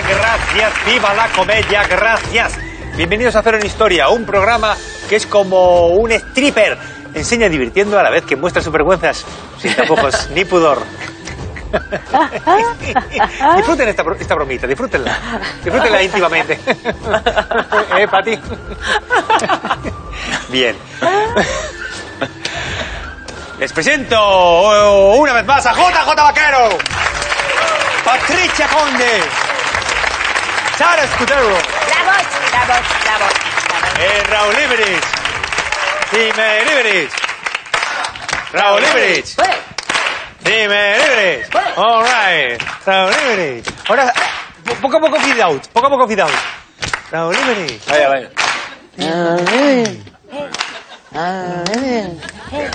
gracias, viva la comedia, gracias. Bienvenidos a Cero en Historia, un programa que es como un stripper. Enseña divirtiendo a la vez que muestra sus vergüenzas, sin tapujos ni pudor. Disfruten esta, bro- esta bromita, disfrútenla. Disfrútenla íntimamente. ¿Eh, Pati? Bien. Les presento oh, una vez más a JJ Vaquero, Patricia Conde, Sara Escudero, La voz, la voz, la voz. eh, Raúl Ibrich, Dime Ibrich, Raúl Ibrich, Dime Ibrich, all right, Raúl Ibrich. Ahora, po- poco a poco feed out, poco a poco feed out. Raúl Ibrich. Vaya, vaya.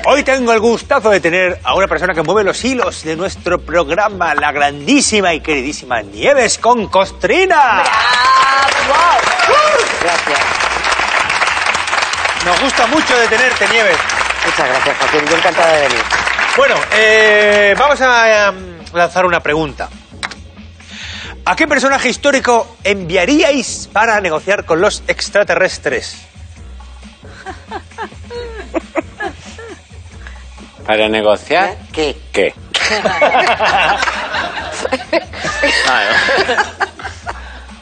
Hoy tengo el gustazo de tener a una persona que mueve los hilos de nuestro programa, la grandísima y queridísima Nieves con Costrina. Gracias. Nos gusta mucho de tenerte, Nieves. Muchas gracias, Joaquín. Yo encantada de venir. Bueno, eh, vamos a em, lanzar una pregunta. ¿A qué personaje histórico enviaríais para negociar con los extraterrestres? Para negociar, ¿Qué? ¿qué?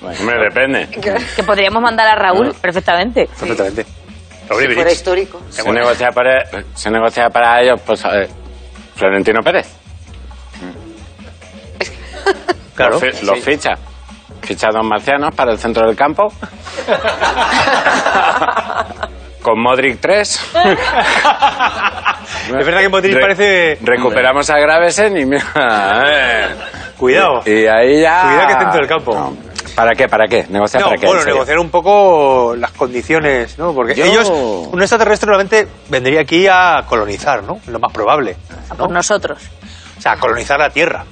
Bueno, hombre, depende. Que podríamos mandar a Raúl perfectamente. Perfectamente. Si fuera histórico. Se negocia para, se negocia para ellos, pues, eh, Florentino Pérez. Claro. Los, fi- los ficha. Ficha a dos marcianos para el centro del campo. Con Modric 3. Es verdad que Modric parece- Recuperamos a Gravesen y mira... eh. Cuidado. Y ahí ya... Cuidado que está dentro del campo. No. ¿Para qué? ¿Para qué? ¿Negociar No, para qué? bueno, negociar un poco las condiciones, ¿no? Porque Yo- ellos, un extraterrestre normalmente vendría aquí a colonizar, ¿no? Lo más probable. A por nosotros. O sea, a colonizar la Tierra.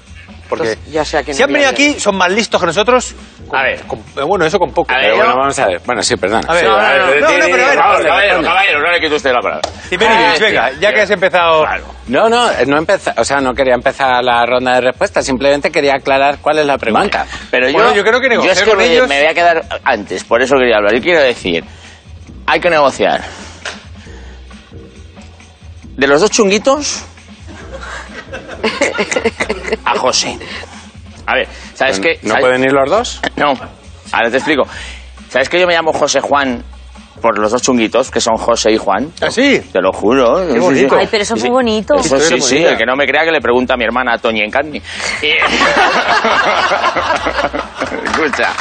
Porque ya sé a quién si han venido aquí, son más listos que nosotros. con- A ver. con- eh, bueno, eso con poco. A ver, bueno, vamos a ver. Bueno, sí, perdón. A ver, Sí, no, no, no, no, no, pero a ver, caballero, caballero, no le quite usted la palabra. Eh, venga, ya que has empezado... No, no, no empeza, o sea, no quería empezar la ronda de respuestas, simplemente quería aclarar cuál es la pregunta. Pero yo, Bueno, yo creo que negociar yo es que con me, ellos- me voy a quedar antes, por eso quería hablar. Yo quiero decir, hay que negociar. De los dos chunguitos, a José. A ver, ¿sabes qué? ¿No ¿Sabes- pueden ir los dos? No, ahora te explico. ¿Sabes que yo me llamo José Juan por los dos chunguitos, que son José y Juan? ¿Ah, sí? Te lo juro. Qué Sí, sí. bonito. Ay, pero eso es Sí, muy bonito. Eso sí, sí, el que no me crea que le pregunta a mi hermana Toñi Encarni. Escucha.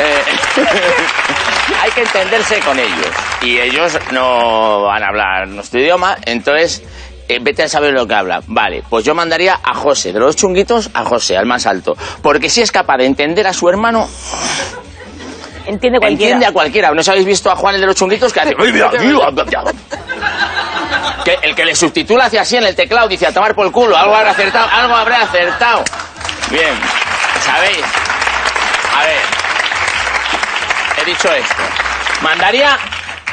eh, hay que entenderse con ellos. Y ellos no van a hablar nuestro idioma, entonces eh, vete a saber lo que hablan. Vale, pues yo mandaría a José, de los chunguitos, a José, al más alto. Porque si es capaz de entender a su hermano, Entiende cualquiera. entiende a cualquiera. ¿No os habéis visto a Juan el de los chunguitos que hace... Que el que le subtitula hacia así en el teclado dice a tomar por el culo, algo habrá acertado, algo habrá acertado. Bien, ¿sabéis? A ver, he dicho esto. Mandaría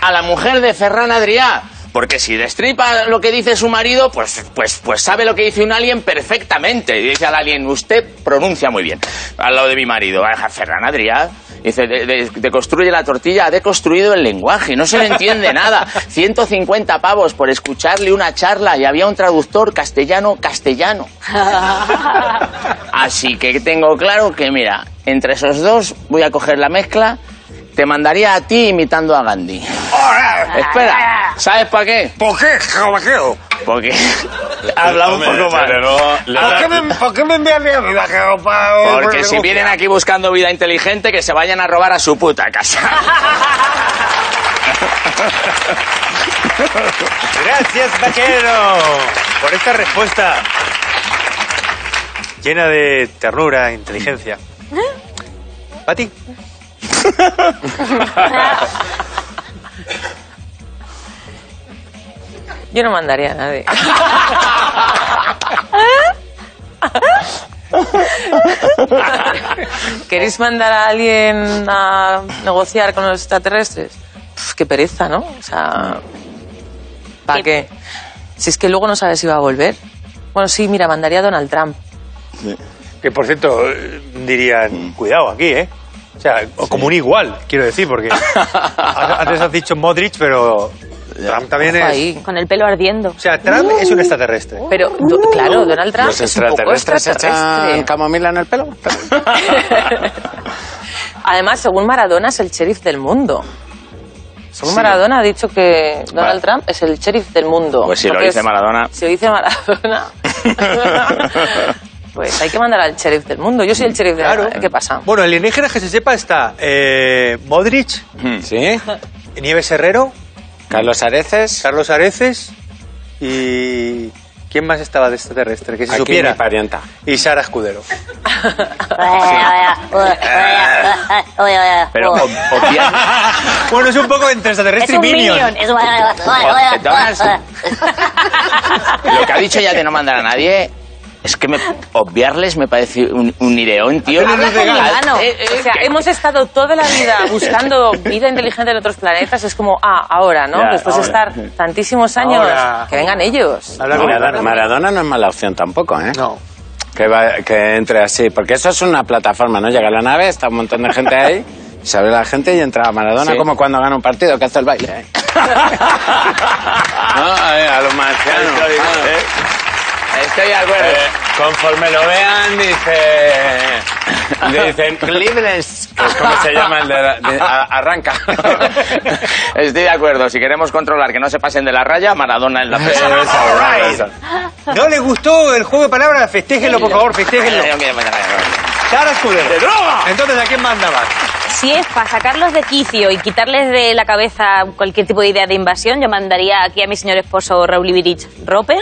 a la mujer de Ferran Adrià, porque si destripa lo que dice su marido, pues, pues, pues sabe lo que dice un alien perfectamente. Y dice al alien, usted pronuncia muy bien. Al lado de mi marido, "Ah, Ferran Adrià. Dice, de, de- deconstruye la tortilla, ha deconstruido el lenguaje, no se le entiende nada. 150 pavos por escucharle una charla y había un traductor castellano-castellano. Así que tengo claro que, mira, entre esos dos voy a coger la mezcla. Te mandaría a ti imitando a Gandhi. Espera, ¿sabes para qué? ¿Por qué, caballero? Porque habla un poco más. ¿Por qué me, por qué me envían a mi vaquero para- Porque si vienen aquí buscando vida inteligente, que se vayan a robar a su puta casa. Gracias, vaquero, por esta respuesta llena de ternura e inteligencia. ¿Pati? Yo no mandaría a nadie. ¿Queréis mandar a alguien a negociar con los extraterrestres? Qué pereza, ¿no? O sea, ¿para qué? Si es que luego no sabes si va a volver. Bueno, sí, mira, mandaría a Donald Trump. Que por cierto, eh, dirían, cuidado aquí, ¿eh? O sea, o como un igual, quiero decir, porque antes has dicho Modric, pero Trump también Ojo es... ahí. Con el pelo ardiendo. O sea, Trump es un extraterrestre. Pero, do- claro, Donald Trump ¿Los es un poco extraterrestres echan extraterrestre. camomila en el pelo? Además, según Maradona, es el sheriff del mundo. Según Sí. Maradona ha dicho que Donald Vale. Trump es el sheriff del mundo. Pues si lo dice es- Maradona. Si lo dice Maradona. pues hay que mandar al sheriff del mundo. Yo soy el sheriff Claro. del ¿Qué pasa? Bueno, alienígenas que se sepa está eh, Modric, ¿Sí? Nieves Herrero, Carlos Areces. Carlos Areces y... ¿Quién más estaba de extraterrestre? Que se Aquí supiera. mi parienta. Y Sara Escudero. Pero bueno, es un poco entre Es extraterrestre un y Minion. minion. Es un- lo que ha dicho ya de no mandar a nadie es que me, obviarles me parece un, un ideón, tío. Habla con mano. Eh, eh, o sea, que- hemos estado toda la vida buscando vida inteligente en otros planetas. Es como, ah, ahora, ¿no? Ya, Después ahora. de estar tantísimos años, Ahora. que vengan ellos. Habla con Maradona. Maradona no es mala opción tampoco, ¿eh? No. Que, va- que entre así, porque eso es una plataforma, ¿no? Llega a la nave, está un montón de gente ahí, se abre la gente y entra Maradona Sí. como cuando gana un partido, que hace el baile. ¿eh? No, a los marcianos. Eh, estoy de acuerdo. Eh, conforme lo vean, dice. Le dicen, libres, que es como se llama el de, la- de- a- arranca. Estoy de acuerdo. Si queremos controlar que no se pasen de la raya, Maradona en la eso. ¿No le gustó el juego de palabras? Festéjenlo, por favor, festéjenlo. Sara Escudero. ¡De droga! Entonces, ¿a quién mandabas? Si es para sacarlos de quicio y quitarles de la cabeza cualquier tipo de idea de invasión, yo mandaría aquí a mi señor esposo Raúl Ibirich Roper,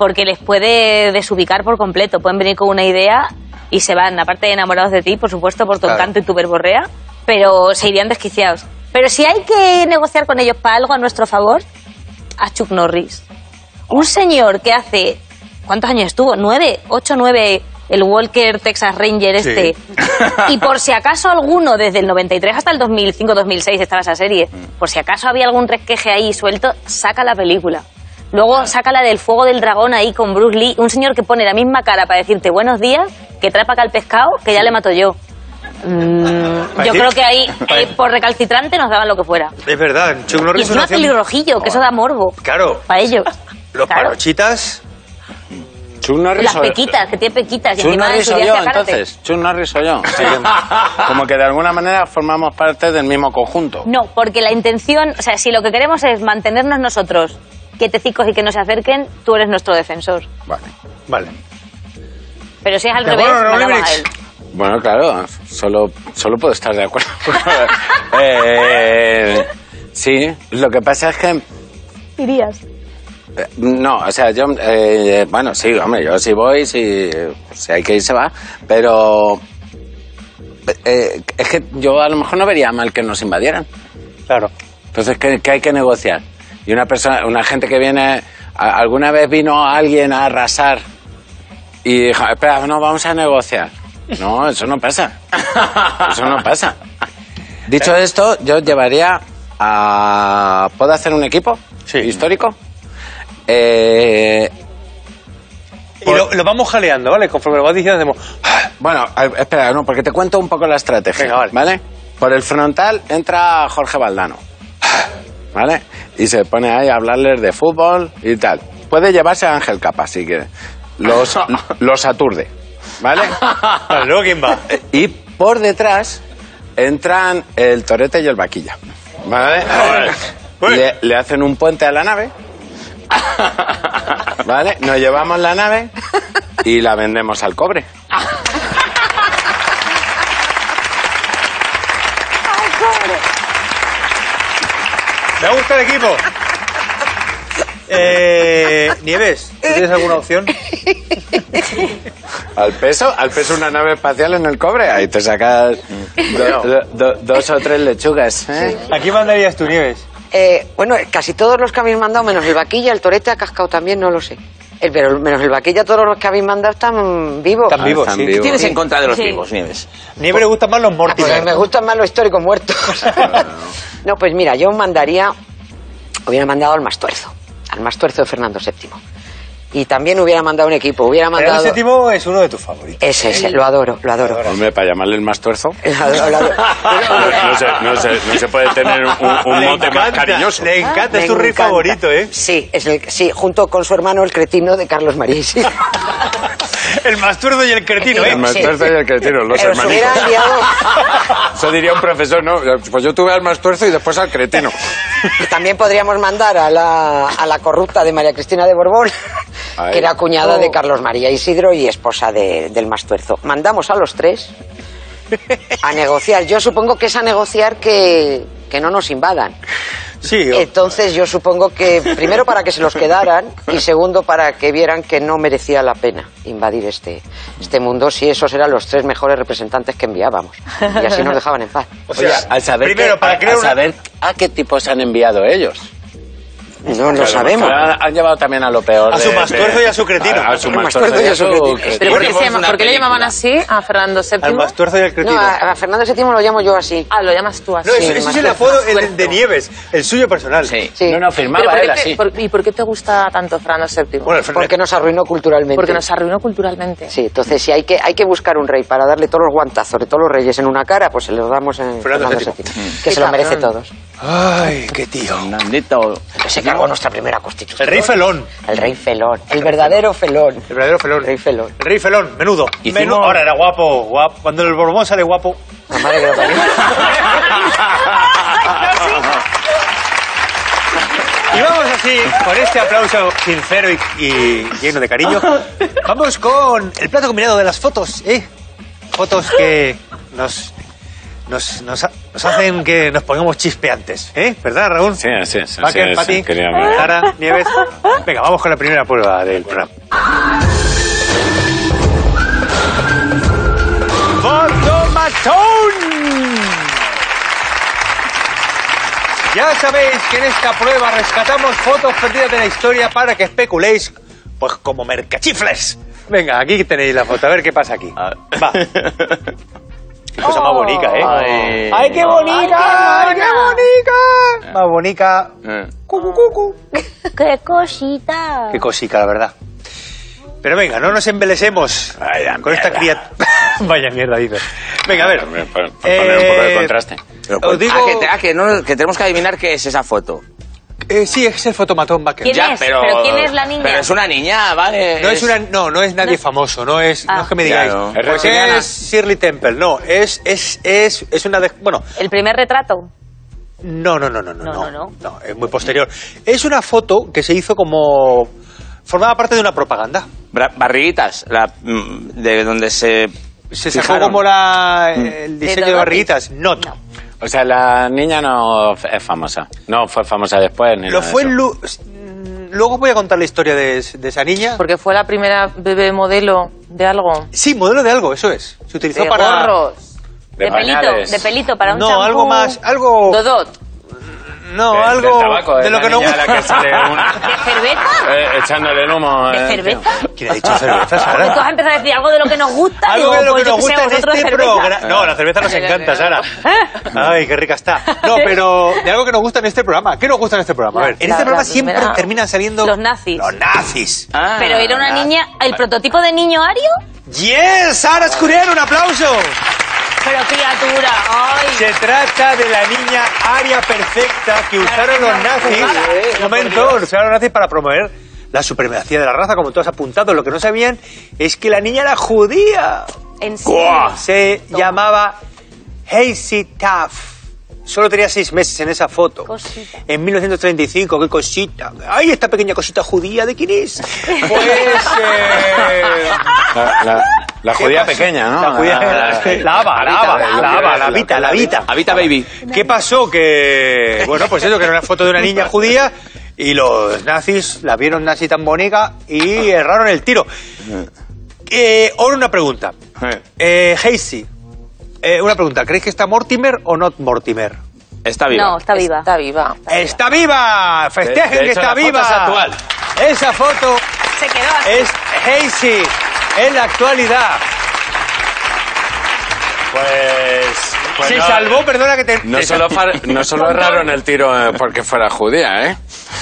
porque les puede desubicar por completo. Pueden venir con una idea y se van, aparte de enamorados de ti, por supuesto, por tu Claro. encanto y tu verborrea, pero se irían desquiciados. Pero si hay que negociar con ellos para algo a nuestro favor, a Chuck Norris. Un señor que hace... ¿Cuántos años estuvo? ¿Nueve? ¿Ocho, nueve? El Walker Texas Ranger este. Y por si acaso alguno, desde el 93 hasta el 2005-2006 estaba esa serie, por si acaso había algún resqueje ahí suelto, saca la película. Luego saca la del fuego del dragón ahí con Bruce Lee, un señor que pone la misma cara para decirte buenos días, que trae para acá el pescado, que ya le mato yo. Mm, yo creo que ahí, eh, por recalcitrante, nos daban lo que fuera. Es verdad, Chuck Y Norris es una pelirrojillo, que eso da morbo. Claro, Para ellos. los Claro. parochitas. Chuck Norris Las pequitas, que tiene pequitas. Y Chuck Norris o yo, entonces. Chuck Norris o yo. Sí, como que de alguna manera formamos parte del mismo conjunto. No, porque la intención, o sea, si lo que queremos es mantenernos nosotros quietecicos y que no se acerquen, tú eres nuestro defensor. Vale. Vale. Pero si es al revés, mandamos a él. Bueno, claro, solo, solo puedo estar de acuerdo. Eh, sí, lo que pasa es que... Irías. eh, No, o sea, yo... eh, bueno, sí, hombre, yo sí voy, si, si hay que ir se va, pero... eh, es que yo a lo mejor no vería mal que nos invadieran. Claro. Entonces, ¿qué, qué hay que negociar? Y una persona, una gente que viene, alguna vez vino alguien a arrasar y dijo, espera, no, vamos a negociar. No, eso no pasa. Eso no pasa. Dicho esto, yo llevaría a... ¿Puedo hacer un equipo Sí. histórico? Eh, Y lo, lo vamos jaleando, ¿vale? Conforme lo vas diciendo, hacemos... Bueno, a- espera, no, porque te cuento un poco la estrategia. Venga, vale. Por el frontal entra Jorge Valdano. ¿Vale? Y se pone ahí a hablarles de fútbol y tal. Puede llevarse a Ángel Capa si quiere. Los, los aturde. ¿Vale? Luego quién va. Y por detrás entran el Torete y el Vaquilla. ¿Vale? Le, le hacen un puente a la nave. ¿Vale? Nos llevamos la nave y la vendemos al cobre. Me gusta el equipo. Eh, Nieves, ¿tú ¿tienes alguna opción? Al peso, al peso una nave espacial en el cobre, ahí te sacas do- do- do- dos o tres lechugas. ¿eh? ¿A quién mandarías tú, Nieves? Eh, bueno, casi todos los que habéis mandado, menos el vaquilla, el torete ha cascado también, no lo sé. El, pero menos el vaquilla, todos los que habéis mandado están vivos. Están vivos, están sí. vivos. ¿Qué tienes en contra de los Sí. vivos, Nieves? Nieves le gustan más los Ah, pues Mortimer. me gustan más los históricos muertos. no, pues mira, yo mandaría, hubiera mandado al Mastuerzo, al Mastuerzo de Fernando VII. Y también hubiera mandado un equipo, hubiera Pero mandado... séptimo es uno de tus favoritos. Ese, ese, lo adoro, lo adoro. Hombre, para llamarle el más tuerzo. Lo adoro, lo adoro. No se, no se- no se puede tener un, un mote más cariñoso. Le encanta, es tu rey favorito, ¿eh? Sí, es el, sí, junto con su hermano el cretino de Carlos María. El masturdo y el cretino, ¿eh? El tuerzo y el cretino, los Pero hermanitos. Eso diría un profesor, ¿no? Pues yo tuve al más tuerzo y después al cretino. También podríamos mandar a la, a la corrupta de María Cristina de Borbón, Ay. que era cuñada Oh. de Carlos María Isidro y esposa de- del Mastuerzo. Mandamos a los tres a negociar. Yo supongo que es a negociar que, que no nos invadan. Sí, Entonces yo supongo que primero para que se los quedaran y segundo para que vieran que no merecía la pena invadir este, este mundo si esos eran los tres mejores representantes que enviábamos. Y así nos dejaban en paz. o sea, al saber primero, que- para a- crear a una- saber a qué tipos han enviado ellos. No lo Claro, sabemos. Han, han llevado también a lo peor. A su de- y a su cretino. A, a su mastuerzo y a su cretino. ¿Pero por qué, se Tenemos llama- una por qué le llamaban así a Fernando VII? Al masturzo y al No, cretino. a, a Fernando VII lo llamo yo así. Ah, lo llamas tú así. No, ese es el apodo el de Nieves, el suyo personal. Sí. Sí. No, no, ¿Pero firmaba por qué él te- así. por- ¿Y por qué te gusta tanto Fernando VII? Bueno, Porque nos arruinó culturalmente. Porque nos arruinó culturalmente. Sí, entonces si hay que, hay que buscar un rey para darle todos los guantazos de todos los reyes en una cara, pues se los damos en Fernando Fernando VII. VII, que se lo merece todos. Ay, qué tío. Fernandito. Se cargó nuestra primera El constitución. rey felón. El rey felón. El verdadero felón. El verdadero felón. El rey felón. El rey felón, menudo. Hicimos- Menudo. Ahora era guapo, guapo. Cuando el Borbón sale guapo. La madre que lo parió. Y vamos así, con este aplauso sincero y, y lleno de cariño, vamos con el plato combinado de las fotos, ¿eh? Fotos que nos, nos, nos, nos hacen que nos pongamos chispeantes, ¿eh? ¿Verdad, Raúl? Sí, sí, sí. Baker, sí, Pati, sí, Sara, Nieves. Venga, vamos con la primera prueba del programa. ¡Fotomatón! Ya sabéis que en esta prueba rescatamos fotos perdidas de la historia para que especuléis, pues como mercachifles. Venga, aquí tenéis la foto, a ver qué pasa aquí. Va. Qué cosa más bonita, ¿eh? Ay. ¡Ay, qué bonita! ¡Ay, qué bonita! Más bonita. Eh. Cucu, cucu. ¡Qué cosita! Qué cosica, la verdad. Pero venga, no nos embelesemos Vaya con esta criatura. Vaya mierda, dices. Venga, a ver. Por poner un poco de contraste. Os digo... Ah, que, ah, que no- que tenemos que adivinar qué es esa foto. Eh, sí, es el fotomatón Baker. ¿Quién es? ¿Pero quién es la niña? Pero es una niña, ¿vale? No es una, no, no es nadie famoso, no es, no es que me digáis. Claro. Es Pues es Shirley Temple, no, es, es, es, es una de, bueno, ¿El primer retrato? no, no, no, no, no, No, no, no, no, es muy posterior. Es una foto que se hizo como, formaba parte de una propaganda. Bra- barriguitas, la, mm, de donde se. Se sacó fijaron. como la, el diseño de Dodotis. barriguitas, not. O sea, la niña no es famosa. No fue famosa después ni Lo nada de fue eso. Mm, Luego voy a contar la historia de, de esa niña. Porque fue la primera bebé modelo de algo. Sí, modelo de algo, eso es. Se utilizó De para. gorros. De De, pelito, de pelito para un No, champú. algo más, algo. Dodot. No, De- algo del tabaco, de lo que no gusta. que sale una- ¿De cerveza? eh, echándole el humo. ¿De eh, cerveza? ¿Quién ha dicho cerveza, tú Sara? has empezado a decir algo de lo que nos gusta. Algo digo, de lo pues que yo nos gusta en este programa. No, la cerveza nos encanta, Sara. ¿Eh? Ay, qué rica está. No, pero de algo que nos gusta en este programa. ¿Qué nos gusta en este programa? A ver, en este programa siempre terminan saliendo Los nazis. Los nazis. Ah, Pero era una la- niña, el prototipo de niño ario. Yes, Sara Escuriel, un aplauso. Pero criatura, ay. Se trata de la niña aria perfecta que usaron los nazis. Un momento, usaron los nazis para promover la supremacía de la raza, como todos apuntados. Lo que no sabían es que la niña era judía. En serio. Se llamaba Hazy Taff. Solo tenía seis meses en esa foto. Cosita. En 1935, qué cosita. ¡Ay, esta pequeña cosita judía de quién es! Pues. eh, La, la- la ¿qué judía pasó? pequeña, ¿no? La judía. La, la ava, la ava, la ava, la vita, la vita. Habita Baby. ¿Qué pasó? Que. Bueno, pues eso, que era una foto de una niña judía y los nazis la vieron nazi tan bonita y erraron el tiro. Eh, ahora una pregunta. Eh, Hazy, eh, una pregunta. ¿Creéis que está Mortimer o no Mortimer? Está viva. No, está viva. Está viva. ¡Está viva! ¡Festejen De- de que está la foto viva! es actual. Esa foto Se quedó así. es Hazy en la actualidad. Pues. pues Se no- salvó, perdona que te. No solo, far- no solo erraron el tiro eh, porque fuera judía, ¿eh?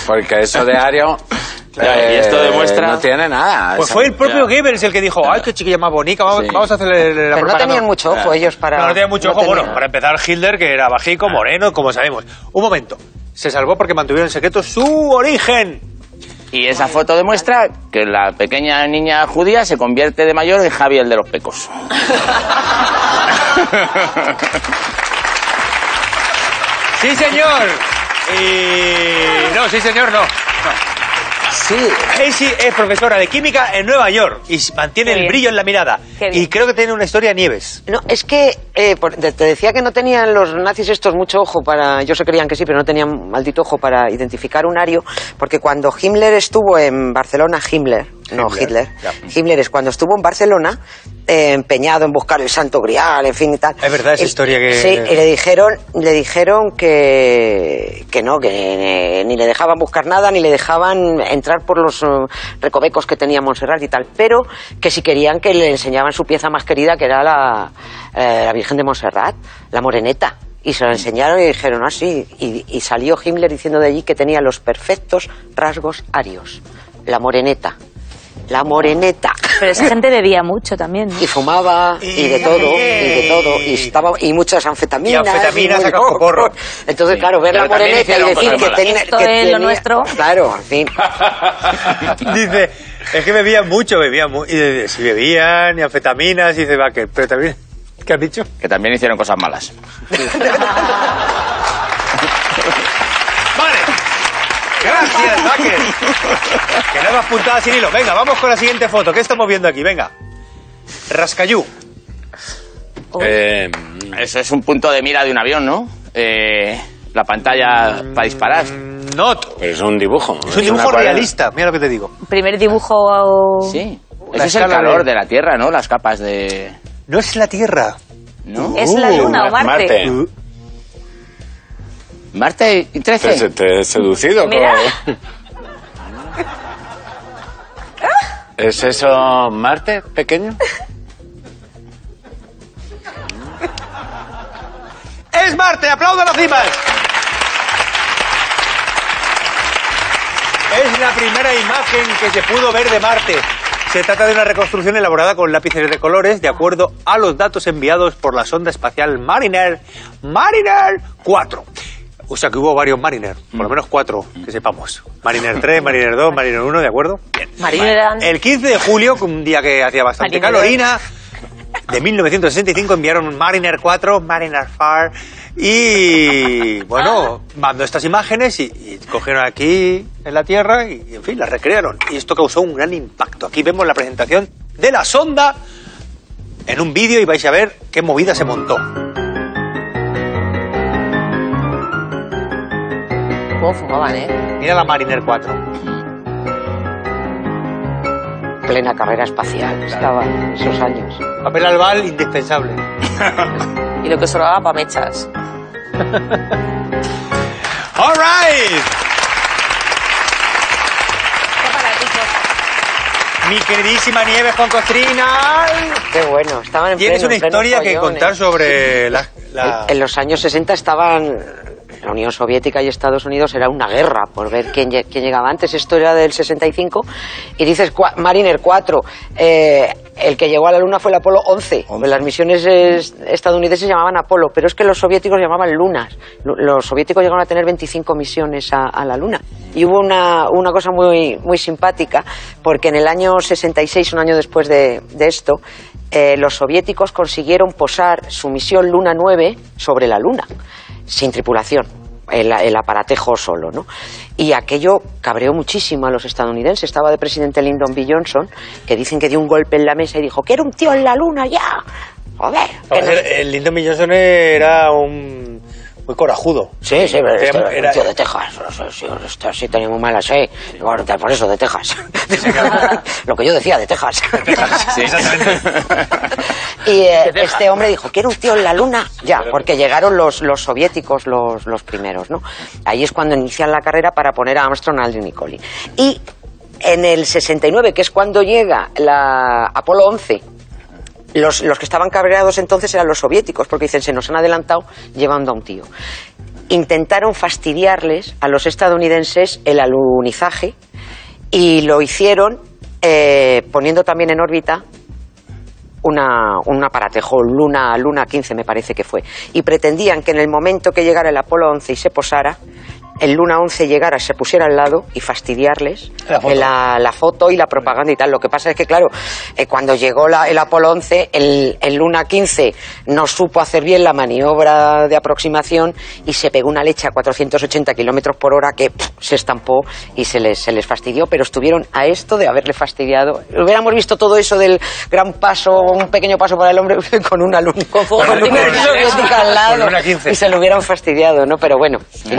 Porque eso de Ario, y esto Eh, demuestra... No tiene nada. Pues Esa- fue el propio Ya. Goebbels el que dijo, ay, qué chiquilla más bonita, vamos, Sí. vamos a hacerle la Pero no propaganda". tenían mucho ojo ellos para... No, no tenía mucho no ojo. Bueno, tenían. para empezar, Hitler, que era bajico, moreno, como sabemos. Un momento. Se salvó porque mantuvieron en secreto su origen. Y esa foto demuestra que la pequeña niña judía se convierte de mayor en Javi el de los pecos. Sí, señor. Y... No, sí, señor, no. Sí, Casey es profesora de química en Nueva York y mantiene el brillo en la mirada. Y creo que tiene una historia Nieves. No, es que eh, por- te te decía que no tenían los nazis estos mucho ojo para. Ellos se creían que sí, pero no tenían maldito ojo para identificar un ario, porque cuando Himmler estuvo en Barcelona, Himmler, no Hitler, ya. Himmler es cuando estuvo en Barcelona, eh, empeñado en buscar el Santo Grial, en fin y tal. Es verdad esa historia que- Sí, y le dijeron, le dijeron que, que no, que ni le dejaban buscar nada, ni le dejaban entrar por los eh, recovecos que tenía Montserrat y tal, pero que si querían que le enseñaban su pieza más querida, que era la, eh, la Virgen de Montserrat, la Moreneta. Y se la enseñaron y dijeron así. y, y salió Himmler diciendo de allí que tenía los perfectos rasgos arios. La Moreneta. La Moreneta. Pero esa gente bebía mucho también. ¿no? Y fumaba y, de todo, y de todo, y estaba y muchas anfetaminas. Y anfetaminas a cascoporro. Entonces, Sí. claro, ver Pero la moreneta y decir que, tenía- Esto que es lo nuestro. Claro, en fin. dice, es que bebían mucho, bebían mucho. Y dice, si bebían y anfetaminas, y dice, va, que, pero también, ¿qué has dicho? Que también hicieron cosas malas. Gracias, Baker. Que no apuntado sin hilo. Venga, vamos con la siguiente foto. ¿Qué estamos viendo aquí? Venga. Rascayú. Eh, Eso es un punto de mira de un avión, ¿no? Eh, la pantalla para disparar. Pero es un dibujo. Es un dibujo realista. Mira lo que te digo. Primer dibujo. Sí. Ese es el calor de- de la Tierra, ¿no? Las capas de... No es la Tierra. ¿No? ¿Es la Uh, luna o Marte? Marte. Uh, Marte y 13. Te, te he seducido. Mira. con- ¿Es eso Marte pequeño? ¡Es Marte! ¡Aplaudan las cimas! Es la primera imagen que se pudo ver de Marte. Se trata de una reconstrucción elaborada con lápices de colores de acuerdo a los datos enviados por la sonda espacial Mariner, Mariner 4. O sea que hubo varios Mariner, por lo menos cuatro, que sepamos. Mariner 3, Mariner 2, Mariner 1, ¿de acuerdo? Bien. Marina El 15 de julio, un día que hacía bastante Mariner. calorina, de 1965 enviaron Mariner 4, Mariner 4 y bueno, mandó estas imágenes y, y cogieron aquí en la Tierra y, en fin, las recrearon. Y esto causó un gran impacto. Aquí vemos la presentación de la sonda en un vídeo y vais a ver qué movida se montó. ¿Cómo fumaban, eh? Mira la Mariner 4. Plena carrera espacial estaba en esos años. Papel albal indispensable. Y lo que sobraba para mechas. All right. Mi queridísima Nieves con Costrina. Qué bueno, estaban en Tienes pleno- una historia que contar ¿eh? sobre la... la- En, en los años 60 estaban la Unión Soviética y Estados Unidos era una guerra por ver quién, lle- quién llegaba antes. Esto era del 65 y dices cua- Mariner 4. eh, el que llegó a la Luna fue el Apolo 11. Las misiones es- estadounidenses llamaban Apolo, pero es que los soviéticos llamaban lunas. Lu- Los soviéticos llegaron a tener 25 misiones a, a la Luna. Y hubo una, una cosa muy, muy simpática, porque en el año 66, un año después de, de esto, eh, los soviéticos consiguieron posar su misión Luna 9 sobre la Luna, sin tripulación, el, el aparatejo solo, ¿no? Y aquello cabreó muchísimo a los estadounidenses. Estaba de presidente Lyndon B. Johnson, que dicen que dio un golpe en la mesa y dijo, quiero un tío en la Luna ya. Joder. no- Lyndon B. Johnson era un muy corajudo. Sí, sí, pero Era- era un tío de Texas. Sí, tenía muy mala. Bueno, por eso, de Texas. Lo que yo decía, de Texas. Sí, Y eh, este hombre dijo, quiero un tío en la luna. Ya, porque llegaron los, los soviéticos los, los primeros, ¿no? Ahí es cuando inician la carrera para poner a Armstrong, Aldrin y Collins. Y en el 69, que es cuando llega la Apolo 11, los, los que estaban cabreados entonces eran los soviéticos, porque dicen, se nos han adelantado llevando a un tío. Intentaron fastidiarles a los estadounidenses el alunizaje Y lo hicieron eh, poniendo también en órbita una, un aparatejo, Luna, Luna 15 me parece que fue. Y pretendían que en el momento que llegara el Apolo 11 y se posara, el Luna 11 llegara, se pusiera al lado y fastidiarles La foto. la, la foto y la propaganda y tal. Lo que pasa es que, claro, eh, cuando llegó la- el Apolo 11, el, el Luna 15 no supo hacer bien la maniobra de aproximación y se pegó una leche a 480 kilómetros por hora que pff, se estampó y se les, se les fastidió, pero estuvieron a esto de haberle fastidiado. Hubiéramos visto todo eso del gran paso, un pequeño paso para el hombre con una luna, con, Con una al lado con Luna 15. y se lo hubieran fastidiado, ¿no? Pero bueno. no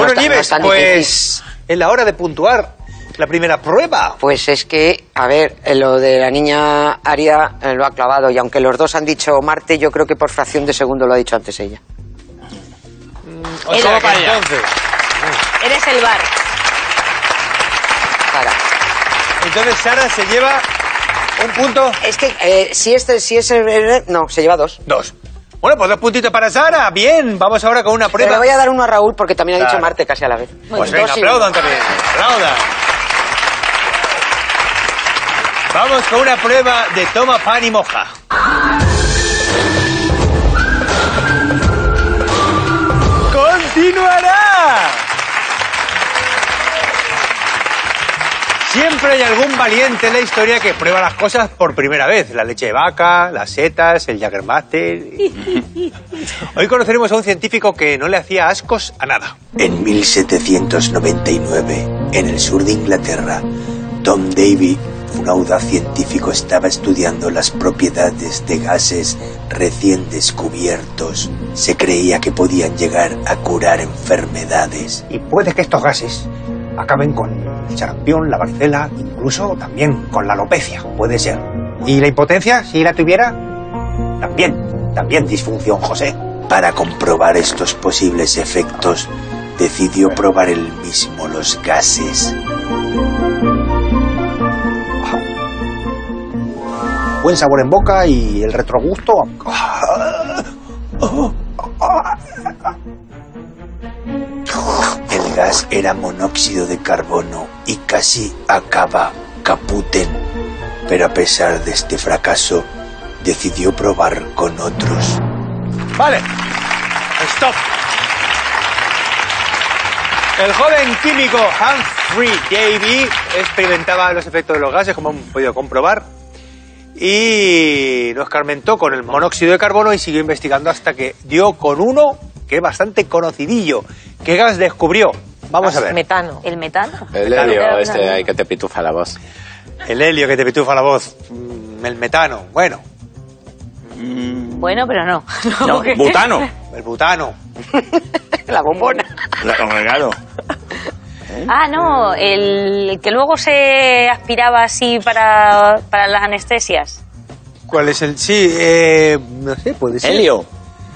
no Pues es la hora de puntuar la primera prueba. Pues es que, a ver, eh, lo de la niña Aria eh, lo ha clavado y aunque los dos han dicho Marte, yo creo que por fracción de segundo lo ha dicho antes ella. O sea, que para allá. entonces, Eres el bar. Para. entonces Sara se lleva un punto, Es que eh, si este, si es el- no, se lleva dos. dos. Bueno, pues dos puntitos para Sara. Bien, vamos ahora con una Pero le prueba. voy a dar uno a Raúl porque también ha dicho Claro. Marte casi a la vez. Pues venga, aplaudan también. Aplaudan. Vamos con una prueba de toma pan y moja. ¡Continuará! Siempre hay algún valiente en la historia que prueba las cosas por primera vez. La leche de vaca, las setas, el Jaggermaster. Hoy conoceremos a un científico que no le hacía ascos a nada. En 1799, en el sur de Inglaterra, Tom Davy, un audaz científico, estaba estudiando las propiedades de gases recién descubiertos. Se creía que podían llegar a curar enfermedades. y puede que estos gases acaben con el sarampión, la varicela, incluso también con la alopecia, puede ser. ¿Y la impotencia, si la tuviera? También, también disfunción, José. Para comprobar estos posibles efectos, decidió probar él mismo los gases. Buen sabor en boca y el retrogusto. Gas era monóxido de carbono y casi acaba caputen. Pero a pesar de este fracaso, decidió probar con otros. Vale. Stop. El joven químico Humphrey Davy experimentaba los efectos de los gases, como hemos podido comprobar, y lo escarmentó con el monóxido de carbono y siguió investigando hasta que dio con uno que es bastante conocidillo. ¿Qué gas descubrió? Vamos a ver. Metano. El metano. El helio, este ahí que te pitufa la voz. El helio que te pitufa la voz. Mm, El metano. Bueno, Bueno, pero no. No, butano. el butano. La bombona. Claro. Ah, no, el que luego se aspiraba así para, para las anestesias. ¿Cuál es el...? Sí, eh, no sé, puede ser. Helio.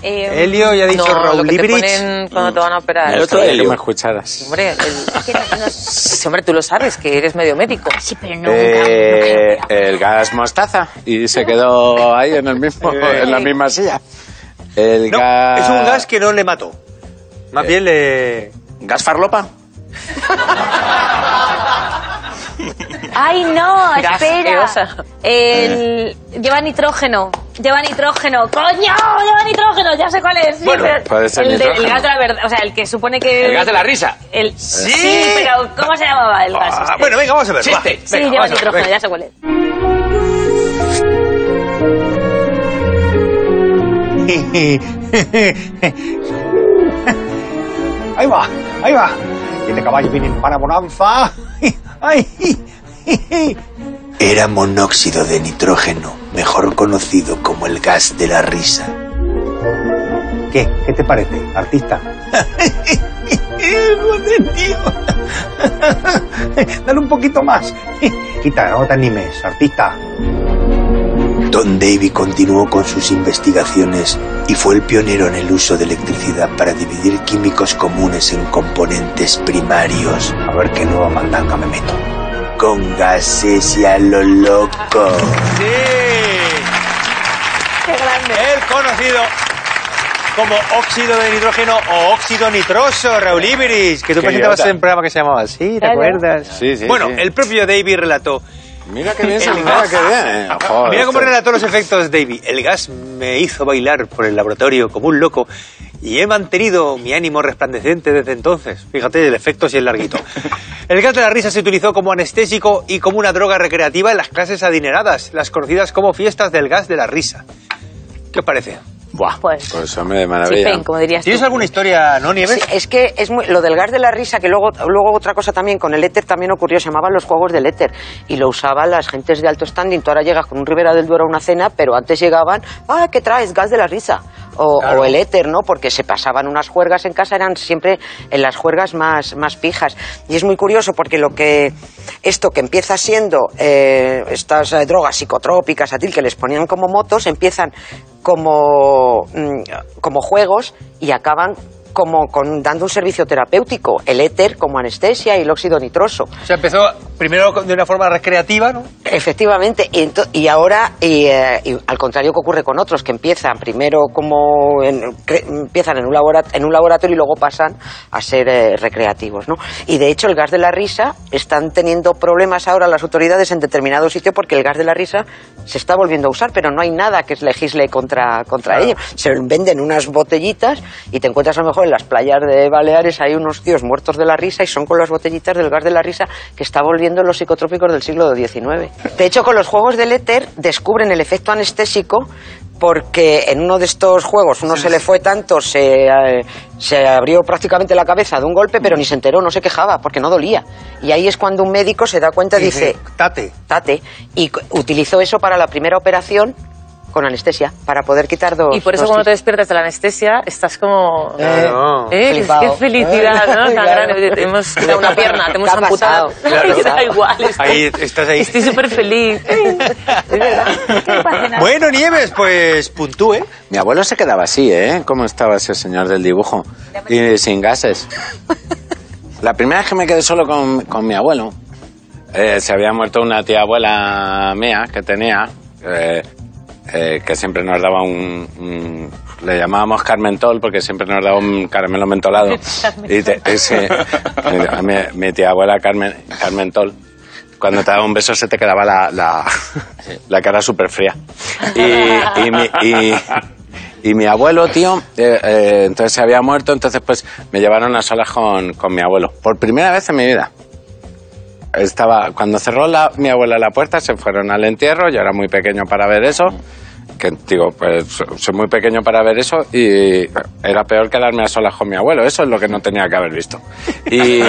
Eh, Helio, ya ha dicho no, lo Raúl que te Librich. ponen cuando te van a operar. El otro que helio. me escucharas. Hombre, el- es que no- no- Sí, hombre, tú lo sabes, que eres medio médico. sí, pero nunca, Eh, nunca. el gas mostaza y se quedó ahí en el mismo en la misma silla. El No, gas es un gas que no le mató. Más bien le... ¿Gas farlopa? Ay, no, espera. El... Lleva nitrógeno. Lleva nitrógeno. ¡Coño! Lleva nitrógeno. Ya sé cuál es. Sí, Bueno, pero- puede ser el, de- el de la verdad. O sea, el que supone que. El gas de la risa. El... Sí. Sí, pero ¿cómo se llamaba el gas? Ah, bueno, venga, vamos a ver. va. Chiste. Sí, Venga, lleva ver, nitrógeno, venga. ya sé cuál es. Ahí va, ahí va. Siete caballos vienen para bonanza. Ay, Era monóxido de nitrógeno, mejor conocido como el gas de la risa. ¿Qué? ¿Qué te parece, artista? Joder, tío. Dale un poquito más. Quita, no te animes, artista. Don Davy continuó con sus investigaciones y fue el pionero en el uso de electricidad para dividir químicos comunes en componentes primarios, A ver qué nueva mandanga me meto. con gases y a lo loco. Sí. El conocido como óxido de nitrógeno o óxido nitroso, Raúl Iberis, que tú Qué presentabas idiota. en un programa que se llamaba así, ¿te Claro. acuerdas? Sí, sí, Bueno, sí. el propio David relató. Mira qué bien se mira, qué bien. Joder, Mira cómo esto- relató los efectos David. El gas me hizo bailar por el laboratorio como un loco y he mantenido mi ánimo resplandeciente desde entonces. Fíjate el efecto si es larguito. El gas de la risa se utilizó como anestésico y como una droga recreativa en las clases adineradas, las conocidas como fiestas del gas de la risa. ¿Qué os parece? Buah, Pues- pues hombre, de maravilla. Como dirías tú. ¿Tienes alguna historia, no, Nieves? Sí, es que es muy- lo del gas de la risa, que luego, luego otra cosa también, con el éter también ocurrió, se llamaban los juegos del éter y lo usaban las gentes de alto standing. Tú ahora llegas con un Ribera del Duero a una cena, pero antes llegaban, ah, ¿qué traes? Gas de la risa. O, Claro. o el éter, ¿no? Porque se pasaban unas juergas en casa, eran siempre en las juergas más, más pijas. Y es muy curioso porque lo que, esto que empieza siendo eh, estas eh, drogas psicotrópicas, a ti, que les ponían como motos, empiezan como, mm, como juegos y acaban como con, dando un servicio terapéutico, el éter como anestesia y el óxido nitroso. O sea, empezó primero de una forma recreativa, ¿no? Efectivamente, y, y ahora, y, eh, y al contrario que ocurre con otros, que empiezan primero como en, empiezan en un, en un laboratorio y luego pasan a ser eh, recreativos, ¿no? Y de hecho el gas de la risa están teniendo problemas ahora las autoridades en determinado sitio porque el gas de la risa se está volviendo a usar, pero no hay nada que legisle contra, contra ello. Se venden unas botellitas y te encuentras a lo mejor en las playas de Baleares hay unos tíos muertos de la risa y son con las botellitas del gas de la risa que está volviendo los psicotrópicos del siglo XIX. De hecho, con los juegos del éter descubren el efecto anestésico porque en uno de estos juegos uno se le fue tanto, se, eh, se abrió prácticamente la cabeza de un golpe, pero ni se enteró, no se quejaba porque no dolía. Y ahí es cuando un médico se da cuenta y dice, Tate. tate, y utilizó eso para la primera operación con anestesia, para poder quitar dos Y por eso dos cuando te despiertas de la anestesia estás como... Eh, qué- Flipado. qué felicidad, ¿no? Tan Claro. grande. Te hemos quitado una pierna, te hemos ¿Qué ha amputado. Claro. da igual. Estoy, Ahí, estás ahí. estoy súper feliz. Es verdad. Bueno, Nieves, pues puntúe. Mi abuelo se quedaba así, ¿eh? ¿Cómo estaba ese señor del dibujo? Y sin gases. La primera vez que me quedé solo con, con mi abuelo, eh, se había muerto una tía abuela mía que tenía, eh, eh, que siempre nos daba un, un- Le llamábamos Carmentol porque siempre nos daba un caramelo mentolado. y te- ese- mi, mi tía abuela Carmen, Carmentol. Cuando te daba un beso se te quedaba la, la, la cara súper fría. Y, y mi, y- y mi abuelo, tío, eh, eh, entonces se había muerto, entonces pues me llevaron a solas con, con mi abuelo. Por primera vez en mi vida. Estaba, cuando cerró la, mi abuela la puerta, se fueron al entierro, yo era muy pequeño para ver eso, que digo, pues so- soy muy pequeño para ver eso y era peor quedarme a solas con mi abuelo, eso es lo que no tenía que haber visto. Y,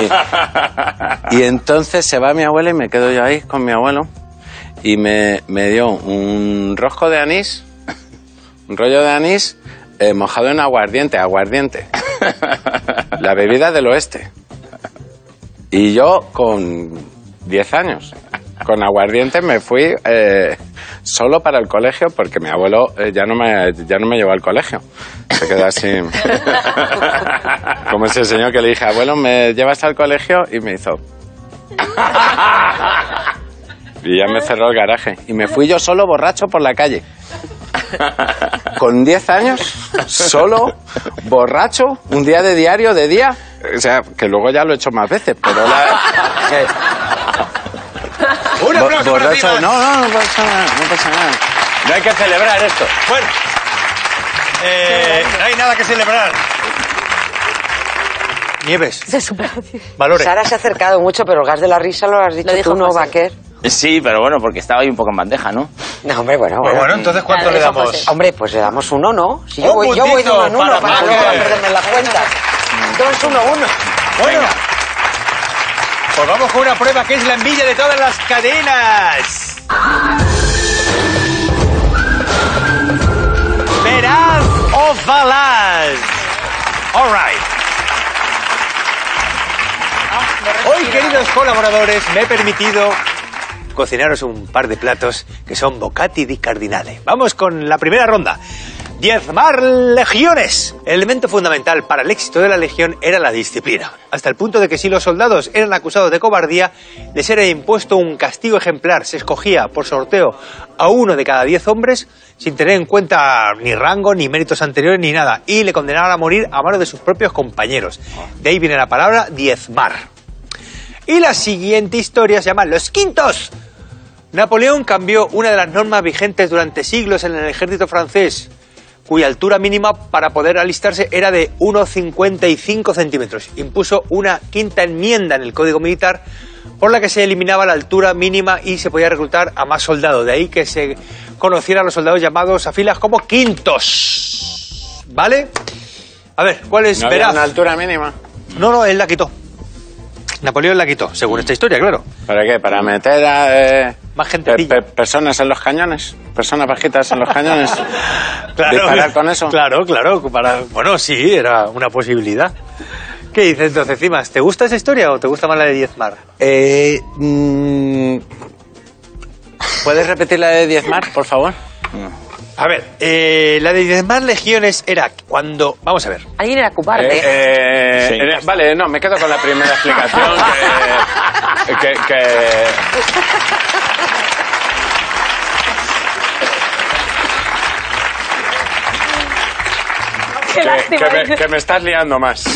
y entonces se va mi abuela y me quedo yo ahí con mi abuelo y me, me dio un rosco de anís, un rollo de anís eh, mojado en aguardiente, aguardiente. La bebida del oeste. Y yo con 10 años, con aguardiente me fui eh, solo para el colegio porque mi abuelo eh, ya, no me, ya no me llevó al colegio. Se quedó así. Como ese señor que le dije, abuelo, ¿me llevas al colegio? Y me hizo... Y ya me cerró el garaje. Y me fui yo solo borracho por la calle. Con 10 años, solo, borracho, un día de diario, de día. O sea, que luego ya lo he hecho más veces, pero la... Un bo- aplauso para Rivas. no, no, no pasa nada, no pasa nada. No hay que celebrar esto. Bueno, eh, no hay nada que celebrar. Nieves, valores. Sara se ha acercado mucho, pero el gas de la risa lo has dicho Lo dijo tú, ¿no, José. Baquer? Sí, pero bueno, porque estaba ahí un poco en bandeja, ¿no? No, hombre, bueno, Pues bueno. bueno, entonces, ¿cuánto le damos? José. Hombre, pues le damos uno, ¿no? Si yo, Un voy, yo voy de uno en uno para para, no perderme la cuenta. Dos, uno, uno. Bueno, pues vamos con una prueba que es la envidia de todas las cadenas. Veraz o falaz. All. Hoy, queridos colaboradores, me he permitido cocinaros un par de platos que son bocati di cardinale. Vamos con la primera ronda. Diezmar legiones. El elemento fundamental para el éxito de la legión era la disciplina, hasta el punto de que si los soldados eran acusados de cobardía, les era impuesto un castigo ejemplar. Se escogía por sorteo a uno de cada diez hombres sin tener en cuenta ni rango, ni méritos anteriores, ni nada, y le condenaban a morir a manos de sus propios compañeros. De ahí viene la palabra diezmar. Y la siguiente historia se llama Los Quintos. Napoleón cambió una de las normas vigentes durante siglos en el ejército francés, cuya altura mínima para poder alistarse era de 1,55 centímetros. Impuso una quinta enmienda en el Código Militar por la que se eliminaba la altura mínima y se podía reclutar a más soldados. De ahí que se conocieran a los soldados llamados a filas como quintos. ¿Vale? A ver, ¿cuál es ¿No había una altura mínima? No, no, él la quitó. Napoleón la quitó, según esta historia, claro. ¿Para qué? ¿Para meter a eh, Más gente pe- personas en los cañones? ¿Personas bajitas en los cañones? Claro, ¿Disparar con eso? Claro, claro. Para, bueno, sí, era una posibilidad. ¿Qué dices entonces, Cimas? ¿Te gusta esa historia o te gusta más la de Diezmar? Eh, mm, ¿Puedes repetir la de Diezmar, por favor? A ver, eh, la de Diezmar legiones era cuando... Vamos a ver. Alguien era cobarde. Eh, eh, Sí. eh, vale, no, me quedo con la primera explicación. que, que- que- que- lástima. que me, que me estás liando más.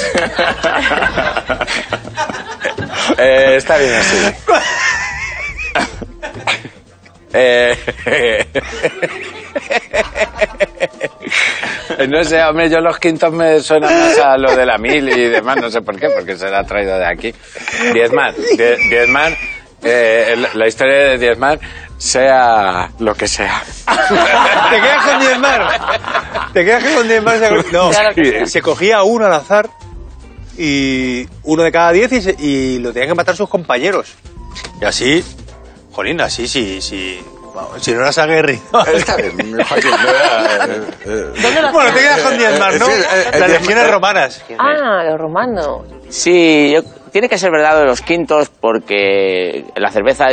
Eh, está bien así. Eh, no sé, hombre, yo los quintos me suenan más a lo de la mil y demás, no sé por qué, porque se la ha traído de aquí. Diezmar, die- Diezmar, eh, la- la historia de Diezmar, sea lo que sea. ¿Te quedas con Diezmar? ¿Te quedas con Diezmar? No, Claro que se cogía uno al azar y uno de cada diez y, se- y lo tenían que matar sus compañeros. Y así, jolín, así, sí, sí. vamos, Si no eras aguerrido. Está bien, Joaquín, eh, eh, ¿Dónde lo Bueno, te quedas con Diezmar, ¿no? Sí, eh, eh, Las legiones romanas. Ah, los romanos. Sí, yo- tiene que ser verdad lo de los quintos porque la cerveza,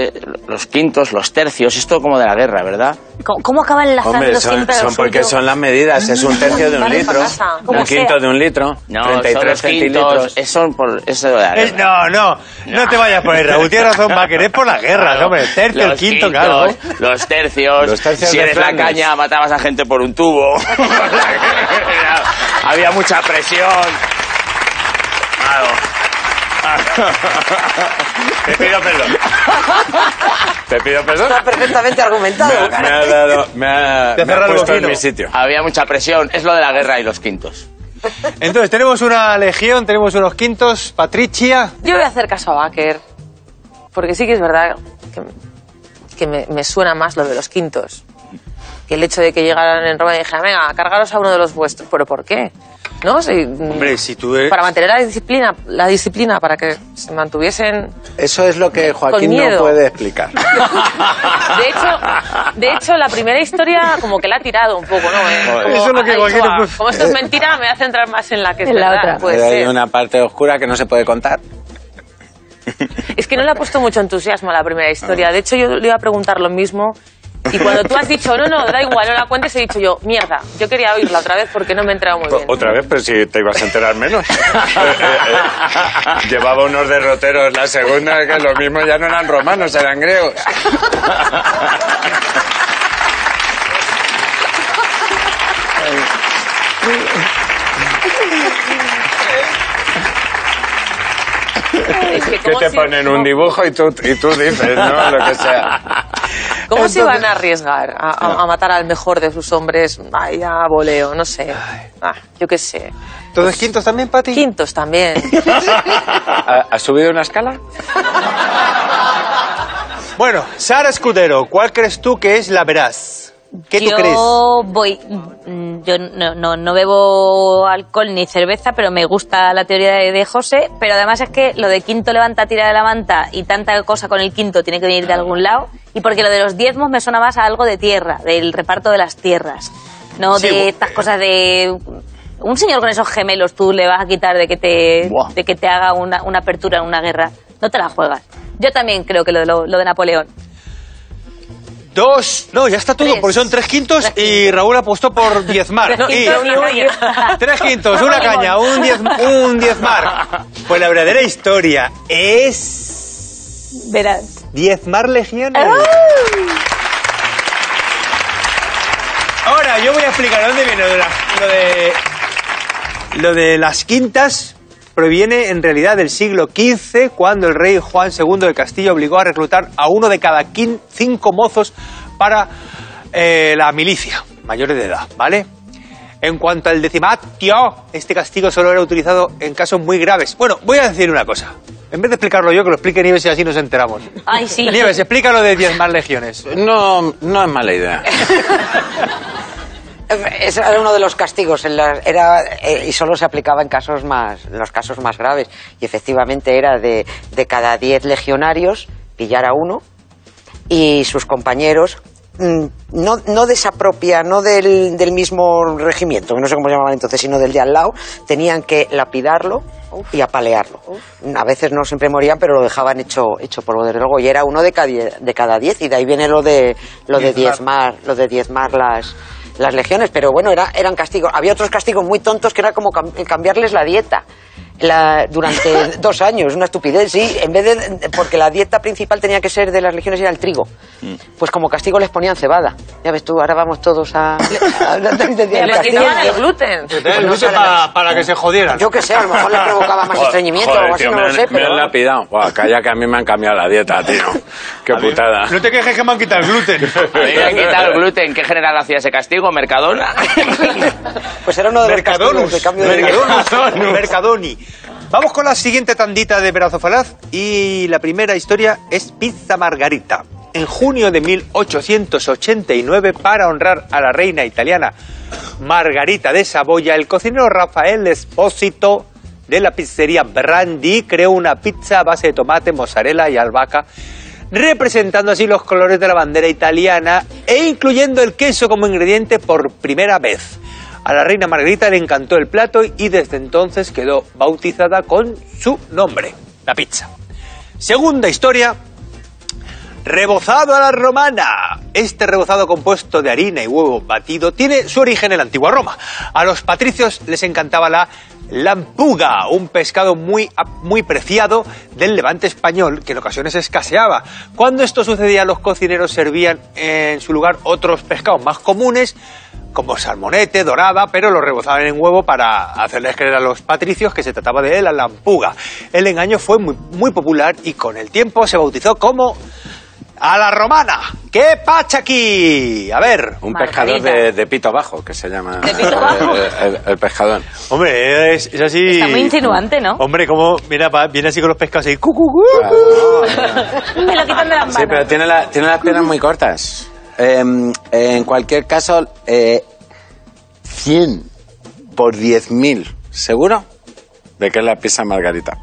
los quintos, los tercios, esto como de la guerra, ¿verdad? ¿Cómo, cómo acaban enlazando Hombre, son, son porque son las medidas, es un tercio de un litro, un quinto de un litro, No, son 33 los centilitros. quintos, es- son por eso de la Es- guerra. no, no, no te vayas por ahí, Raúl. Tienes razón, va a querer por las guerras, Claro. hombre. El tercio, el quinto, quintos, claro. Los tercios. Los tercios si de eres la caña, matabas a gente por un tubo. Había mucha presión. Claro. Te pido perdón. Te pido perdón. Está perfectamente Me, argumentado. ha- me ha dado, me ha, me ha puesto en mi sitio. Había mucha presión. Es lo de la guerra y los quintos. Entonces, tenemos una legión, tenemos unos quintos. Patricia. Yo voy a hacer caso a Baker. Porque sí que es verdad que, que me, me suena más lo de los quintos. Que el hecho de que llegaran en Roma y dijeran, venga, cargaros a uno de los vuestros. ¿Pero por qué? ¿No? Si- Hombre, si tú eres... para mantener la disciplina, la disciplina, para que se mantuviesen Eso es lo que Joaquín no puede explicar. De hecho, de hecho, la primera historia como que la ha tirado un poco, ¿no? Eh, Como, Eso es lo que dicho, "Ah, Como esto es mentira, me voy a centrar más en la que es En la verdad". otra. Puede Hay una parte oscura que no se puede contar. Es que no le ha puesto mucho entusiasmo a la primera historia. De hecho, yo le iba a preguntar lo mismo. Y cuando tú has dicho, no, no, da igual, no la cuentes, he dicho yo, mierda, yo quería oírla otra vez porque no me he enterado muy bien. Otra vez, pero si te ibas a enterar menos. Llevaba unos derroteros la segunda, que lo mismo ya no eran romanos, eran griegos. Es que ¿cómo te si- ponen un dibujo y tú, y tú dices, ¿no? Lo que sea. ¿Cómo se iban a arriesgar a, a- a matar al mejor de sus hombres? Ay, a voleo, no sé. Ah, yo qué sé. ¿Todos quintos también, Pati? Quintos también. ¿Ha- ¿Has subido una escala? Bueno, Sara Escudero, ¿cuál crees tú que es la veraz? ¿Qué tú yo crees? voy. mm, Yo no, no, no bebo alcohol ni cerveza, pero me gusta la teoría de, de José. Pero además es que lo de quinto levanta, tira de la manta y tanta cosa con el quinto tiene que venir de algún lado. Y porque lo de los diezmos me suena más a algo de tierra, del reparto de las tierras. No Sí, de estas cosas de. Un señor con esos gemelos tú le vas a quitar de que te, Buah. de que te haga una, una apertura en una guerra. No te la juegas. Yo también creo que lo de, lo, lo de Napoleón. Dos. No, ya está todo, Tres. porque son tres quintos y Raúl apostó por diezmar. Tres Y- quintos y una. Tres quintos, una caña, un, diez, un diezmar. Pues la verdadera historia es. Verás. Diezmar legiones. Ahora, yo voy a explicar dónde viene lo de, las- lo de, lo de las quintas. Proviene en realidad del siglo XV, cuando el rey Juan II de Castilla obligó a reclutar a uno de cada quin- cinco mozos para eh, la milicia, mayores de edad, ¿vale? En cuanto al decimatio, este castigo solo era utilizado en casos muy graves. Bueno, voy a decir una cosa. En vez de explicarlo yo, que lo explique Nieves y así nos enteramos. Ay, sí. Nieves, explícalo de diezmar legiones. No, no es mala idea. Ese era uno de los castigos, en la- era, eh, y solo se aplicaba en casos más, en los casos más graves. Y efectivamente era de, de cada 10 legionarios pillar a uno y sus compañeros, mm, no, no de esa propia, no del, del mismo regimiento, que no sé cómo se llamaban entonces, sino del de al lado, tenían que lapidarlo y apalearlo. A veces no siempre morían, pero lo dejaban hecho, hecho polvo de luego. Y era uno de cada, de cada diez, y de ahí viene lo de, lo de diezmar, lo de diezmar las, las legiones. Pero bueno, era, eran castigos. Había otros castigos muy tontos que era como cam- cambiarles la dieta. La, durante dos años, una estupidez, sí. En vez de. Porque la dieta principal tenía que ser de las legiones era el trigo. Pues como castigo les ponían cebada. Ya ves tú, ahora vamos todos a. a- Les castigo. quitaban el gluten. El gluten para, para que se jodieran. Yo qué sé, a lo mejor les provocaba más estreñimiento o algo así, tío, no me, lo han- sé, me pero. han lapidado. Calla que a mí me han cambiado la dieta, tío. Qué putada. No te quejes que me han quitado el gluten. Me han quitado el gluten. ¿Qué general hacía ese castigo? ¿Mercadona? Pues era uno de los Mercadonus. castigos de cambio de Mercadonus. Mercadoni. Vamos con la siguiente tandita de Verazo Falaz y la primera historia es Pizza Margarita. En junio de 1889, para honrar a la reina italiana Margarita de Saboya, el cocinero Rafael Espósito de la pizzería Brandi creó una pizza a base de tomate, mozzarella y albahaca, representando así los colores de la bandera italiana e incluyendo el queso como ingrediente por primera vez. A la reina Margarita le encantó el plato y desde entonces quedó bautizada con su nombre, la pizza. Segunda historia, Rebozado a la romana. Este rebozado compuesto de harina y huevo batido tiene su origen en la antigua Roma. A los patricios les encantaba la lampuga, un pescado muy, muy preciado del levante español que en ocasiones escaseaba. Cuando esto sucedía, los cocineros servían en su lugar otros pescados más comunes como salmonete, dorada, pero lo rebozaban en huevo para hacerles creer a los patricios que se trataba de la lampuga. El engaño fue muy, muy popular y con el tiempo se bautizó como a la romana. ¿Qué pacha aquí? A ver. Un Margarita. pescador de, de pito bajo, que se llama. ¿De pito bajo? El, el- el pescador. Hombre, es, es así. Está muy insinuante, ¿no? Hombre, como mira, va- viene así con los pescados y cu. Me lo quitan de las manos. Sí, pero tiene, la- tiene las piernas muy cortas. Eh, en cualquier caso, eh, 100 por 10.000, ¿seguro? De que es la pizza margarita.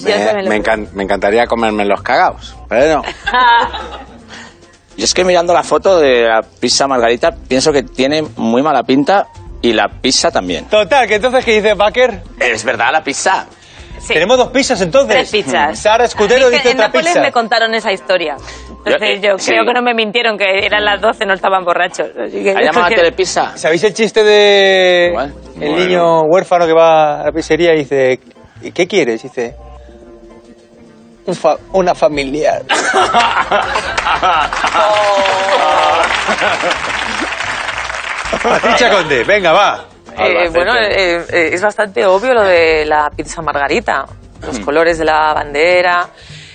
Me, me encan- me encantaría comerme los cagados, pero Yo es que mirando la foto de la pizza margarita pienso que tiene muy mala pinta y la pizza también. Total, que entonces, ¿qué dice Baker? Es verdad, la pizza. Sí. Tenemos dos pizzas entonces. Tres pizzas. Sara Escudero dice en otra Nápoles pizza. me contaron esa historia. Entonces Yo- yo, eh, sí. creo que no me mintieron, que eran las 12, no estaban borrachos. Así que ¿Ha llamado a Telepizza? ¿Sabéis el chiste de Igual. el Bueno. niño huérfano que va a la pizzería y dice, "¿Y ¿qué quieres? Y dice, "Un fa- una familiar. Patricia Conde, venga, va. Eh, bueno, eh, eh, es bastante obvio lo de la pizza margarita. Los Mm. colores de la bandera.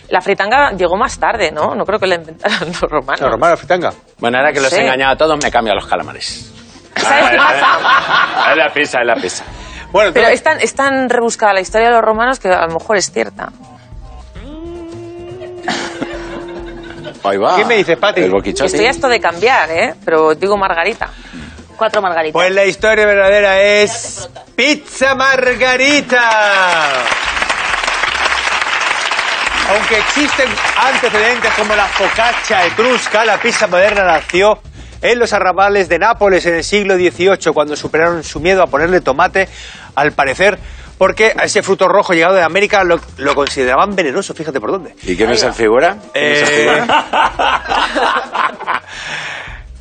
La fritanga llegó más tarde, ¿no? No creo que la inventaron los romanos. La romana fritanga. bueno, ahora que los he engañado a todos, me cambio a los calamares. ¿Sabes qué pasa? Es la pizza, es la pizza. Bueno, Pero es tan, es tan rebuscada la historia de los romanos que a lo mejor es cierta. Ahí va. ¿Qué me dices, Pati? El. Estoy a esto de cambiar, ¿eh? Pero digo margarita. Cuatro margaritas. Pues la historia verdadera es Pizza Margarita. Aunque existen antecedentes como la focaccia etrusca, la pizza moderna nació en los arrabales de Nápoles en el siglo XVIII, cuando superaron su miedo a ponerle tomate, al parecer, porque a ese fruto rojo llegado de América lo, lo consideraban venenoso, fíjate por dónde. ¿Y qué me se figura? ¿Qué me se Eh, figura?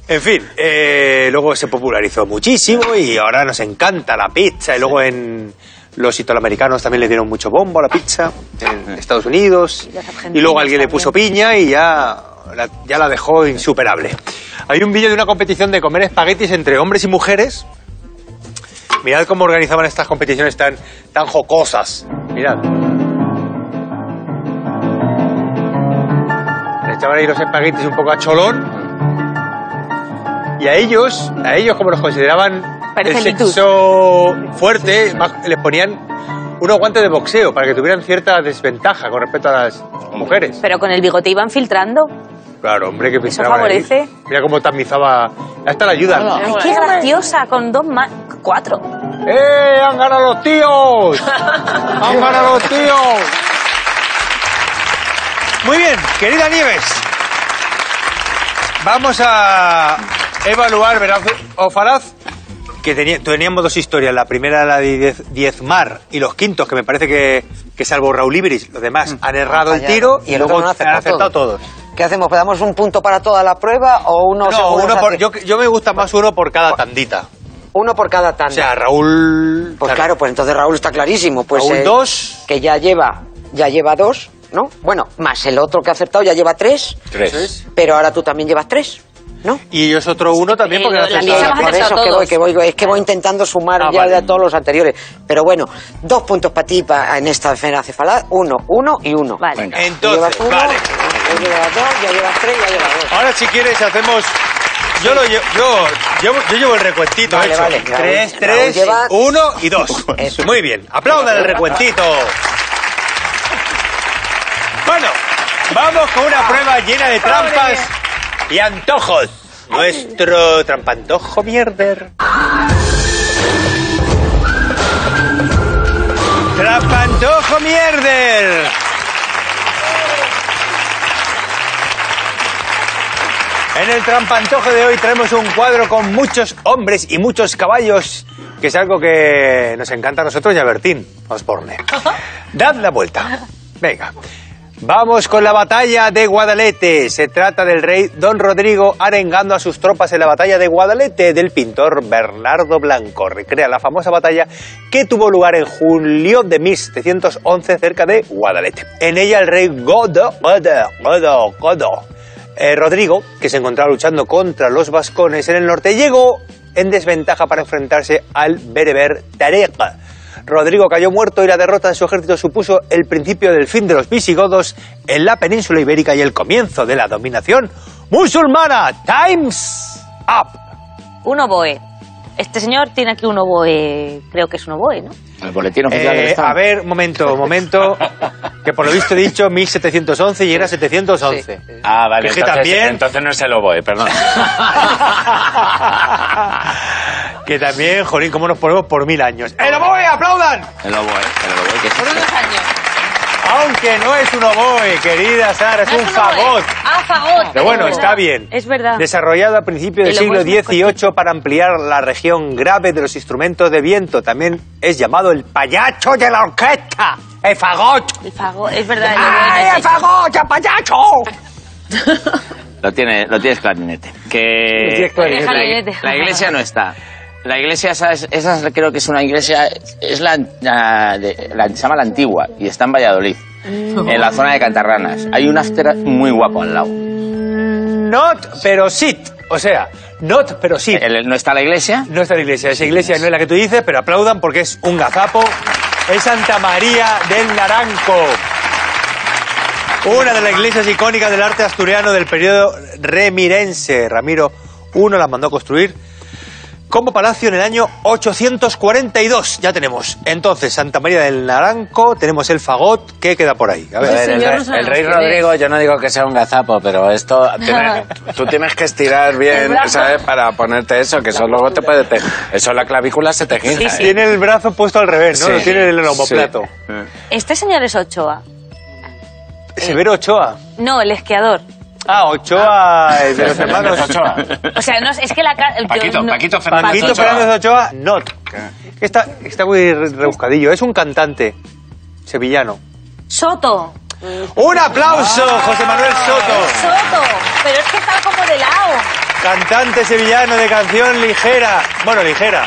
En fin, eh, luego se popularizó muchísimo y ahora nos encanta la pizza. Y luego en los italoamericanos también le dieron mucho bombo a la pizza, en Estados Unidos. Y luego alguien le puso piña y ya la, ya la dejó insuperable. Hay un vídeo de una competición de comer espaguetis entre hombres y mujeres. Mirad cómo organizaban estas competiciones tan, tan jocosas. Mirad. Le echaban ahí los espaguetis un poco a cholón. Y a ellos, a ellos como los consideraban Parece el Litus. sexo fuerte, más- les ponían unos guantes de boxeo para que tuvieran cierta desventaja con respecto a las mujeres. Pero con el bigote iban filtrando. Claro, hombre, que Eso favorece. Mira cómo tamizaba. Ahí está la ayuda. Ay, qué graciosa, con dos más. Cuatro. ¡Eh! ¡Han ganado los tíos! ¡Han ganado los tíos! Muy bien, querida Nieves. Vamos a evaluar, ¿verdad, Ofalaz? Que tenía- teníamos dos historias. La primera, la de diez- diezmar, y los quintos, que me parece que, que salvo Raúl Ibris, los demás han errado el tiro Y el luego otro no han acertado todo. todos. ¿Qué hacemos? ¿Damos un punto para toda la prueba o uno No, uno por, yo, yo me gusta más uno por cada tandita. uno por cada O tanda? sea, Raúl... pues claro, pues entonces Raúl está clarísimo. Pues Raúl eh, dos. que ya lleva, ya lleva dos, ¿no? Bueno, más el otro que ha acertado ya lleva tres, Tres. pero ahora tú también llevas tres, ¿no? Y ellos otro uno también porque Eh, hemos por eso que voy, todos. que voy, es que voy intentando sumar Ah, ya vale. de todos los anteriores. Pero bueno, dos puntos para ti pa- en esta esfera cefalada, uno, uno y uno. Vale. Venga. Entonces, llevas uno, vale. tú llevas dos, ya llevas tres, ya llevas dos. Ahora si quieres hacemos... Yo, lo lle- yo, yo, yo llevo el recuentito Vale, hecho. vale. Raúl- Tres, Raúl tres, lleva- uno y dos. Eso. Muy bien. Aplaudan el recuentito. Bueno, vamos con una prueba llena de trampas y antojos. Nuestro trampantojo mierder. Trampantojo mierder. En el trampantojo de hoy traemos un cuadro con muchos hombres y muchos caballos, que es algo que nos encanta a nosotros y a Bertín Osborne. Dad la vuelta. Venga. Vamos con la batalla de Guadalete. Se trata del rey Don Rodrigo arengando a sus tropas en la batalla de Guadalete del pintor Bernardo Blanco. Recrea la famosa batalla que tuvo lugar en julio de 1711 cerca de Guadalete. En ella el rey Godo, Godo, Godo, Godo, eh, Rodrigo, que se encontraba luchando contra los vascones en el norte, llegó en desventaja para enfrentarse al bereber Tarek. Rodrigo cayó muerto y la derrota de su ejército supuso el principio del fin de los visigodos en la península ibérica y el comienzo de la dominación musulmana. Times up. Un oboe. Este señor tiene aquí un oboe, creo que es un oboe, ¿no? El boletín oficial del Eh, Estado. a ver, momento, momento. Que por lo visto he dicho 1711 y era 711. Ah, vale. Entonces, también- entonces no es el oboe, perdón. que también, jolín, cómo nos ponemos por mil años. ¡El oboe, aplaudan! El oboe, el oboe, que es Por unos años. Aunque no es un oboe, querida Sara, es No un fagot. Ah, fagot. Pero bueno, Es está bien. Es verdad. Desarrollado a principios del El siglo XVIII para ampliar la región grave de los instrumentos de viento. También es llamado el payacho de la orquesta. ¡El fagot! El fagot, es verdad. el ¡Ay, el fagot, el payacho! Lo tiene, lo tienes clarinete. Que tienes clarinete. La iglesia no está. La iglesia, esa, es- esa creo que es una iglesia, es la, la de- la- se llama la antigua y está en Valladolid, en la zona de Cantarranas. Hay un after muy guapo al lado. Not, pero sit. O sea, not, pero sit. El- no está la iglesia, No está la iglesia. Esa iglesia no es la que tú dices, pero aplaudan porque es un gazapo. Es Santa María del Naranco. Una de las iglesias icónicas del arte asturiano del periodo remirense. Ramiro I la mandó construir como palacio en el año 842. Ya tenemos. Entonces, Santa María del Naranco, tenemos el fagot. ¿Qué queda por ahí? A A ver. el, no el rey Rodrigo, yo no digo que sea un gazapo, pero esto tiene- tú tienes que estirar bien, ¿sabes? Para ponerte eso, que eso luego te puede... te- eso la clavícula se te gira. ¿eh? Tiene el brazo puesto al revés, ¿no? Sí. Lo tiene en el homoplato. Sí. Este señor es Ochoa. Severo Ochoa. No, el esquiador. Ah, Ochoa, el de los hermanos Ochoa. O sea, no, es- que la ca- Paquito, no- Paquito Fernández Paquito Ochoa. Fernández Ochoa, not. Está, está muy re- rebuscadillo. Es un cantante sevillano. Soto. ¡Un aplauso, José Manuel Soto! Soto. Pero es que está como de lado. Cantante sevillano de canción ligera. Bueno, ligera.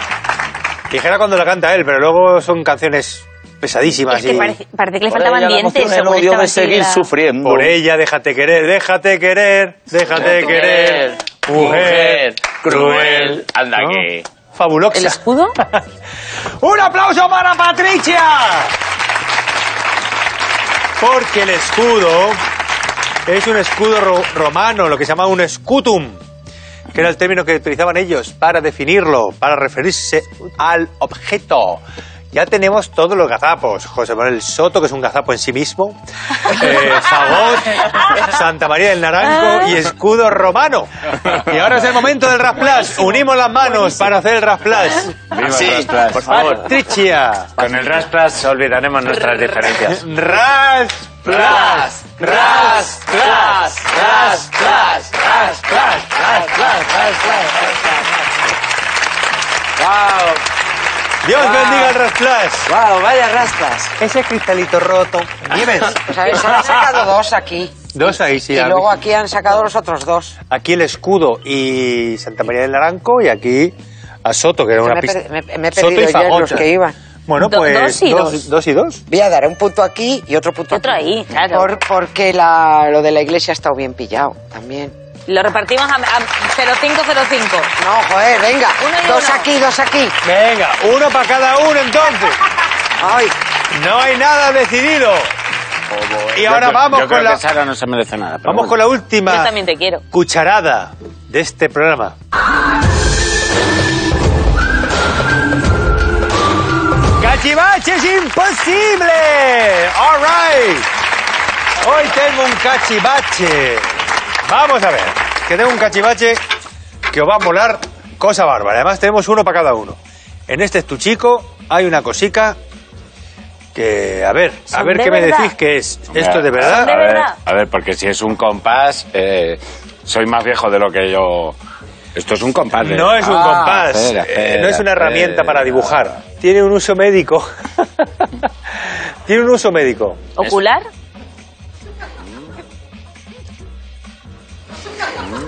Ligera cuando la canta él, pero luego son canciones pesadísimas. Es que y- parece, parece que le Por faltaban dientes. el odio de seguir sufriendo. Por ella, déjate querer, déjate querer, déjate querer. Mujer cruel. Anda ¿No? que... Fabulosa. ¿El escudo? ¡Un aplauso para Patricia! Porque el escudo es un escudo ro- romano, lo que se llama un scutum, que era el término que utilizaban ellos para definirlo, para referirse al objeto. Ya tenemos todos los gazapos. José Manuel Soto, que es un gazapo en sí mismo. Eh, Fagot, Santa María del Naranco y escudo romano. Y ahora es el momento del Rasplas. Unimos las manos para hacer el Rasplas. Viva Sí, el Rasplas. por favor. Patricia. Con el Rasplas olvidaremos nuestras diferencias. Ras. Ras, ras, ras, ras, ras, ras, ras, ras, ¡Wow! Dios bendiga el Rasplas. ¡Wow! ¡Vaya Rasplas! Ese cristalito roto. Nieves. O sea, se han sacado dos aquí. Dos ahí, sí. y luego aquí han sacado los otros dos. Aquí el escudo y Santa María del Naranco y aquí a Soto, que era una me, he pista. me- me he Soto y perdido ya en los que iban. Bueno, Do- pues dos y dos. dos y dos. Voy a dar un punto aquí y otro punto Otro aquí. ahí, claro. Por- porque la, lo de la iglesia ha estado bien pillado también. Lo repartimos a, a 0505. No, joder, venga. Uno y Dos uno. aquí, dos aquí. Venga, uno para cada uno entonces. Ay, No hay nada decidido. Y ahora Yo- vamos yo con creo la que Sara no se merece nada. vamos bueno. con la Yo última también te quiero. cucharada de este programa. ¡Cachivache es imposible! All right. Hoy tengo un cachivache. Vamos a ver, que tengo un cachivache que os va a molar cosa bárbara. Además tenemos uno para cada uno. En este estuchico hay una cosica que, a ver, a ¿Son ver qué me decís que es. ¿Esto es de verdad? ¿Son de a ver, verdad? A ver, porque si es un compás, eh, soy más viejo de lo que yo. Esto es un compás. de- No es un Ah, compás, espera, eh, espera, no es una herramienta espera. para dibujar. Tiene un uso médico. Tiene un uso médico. ¿Ocular?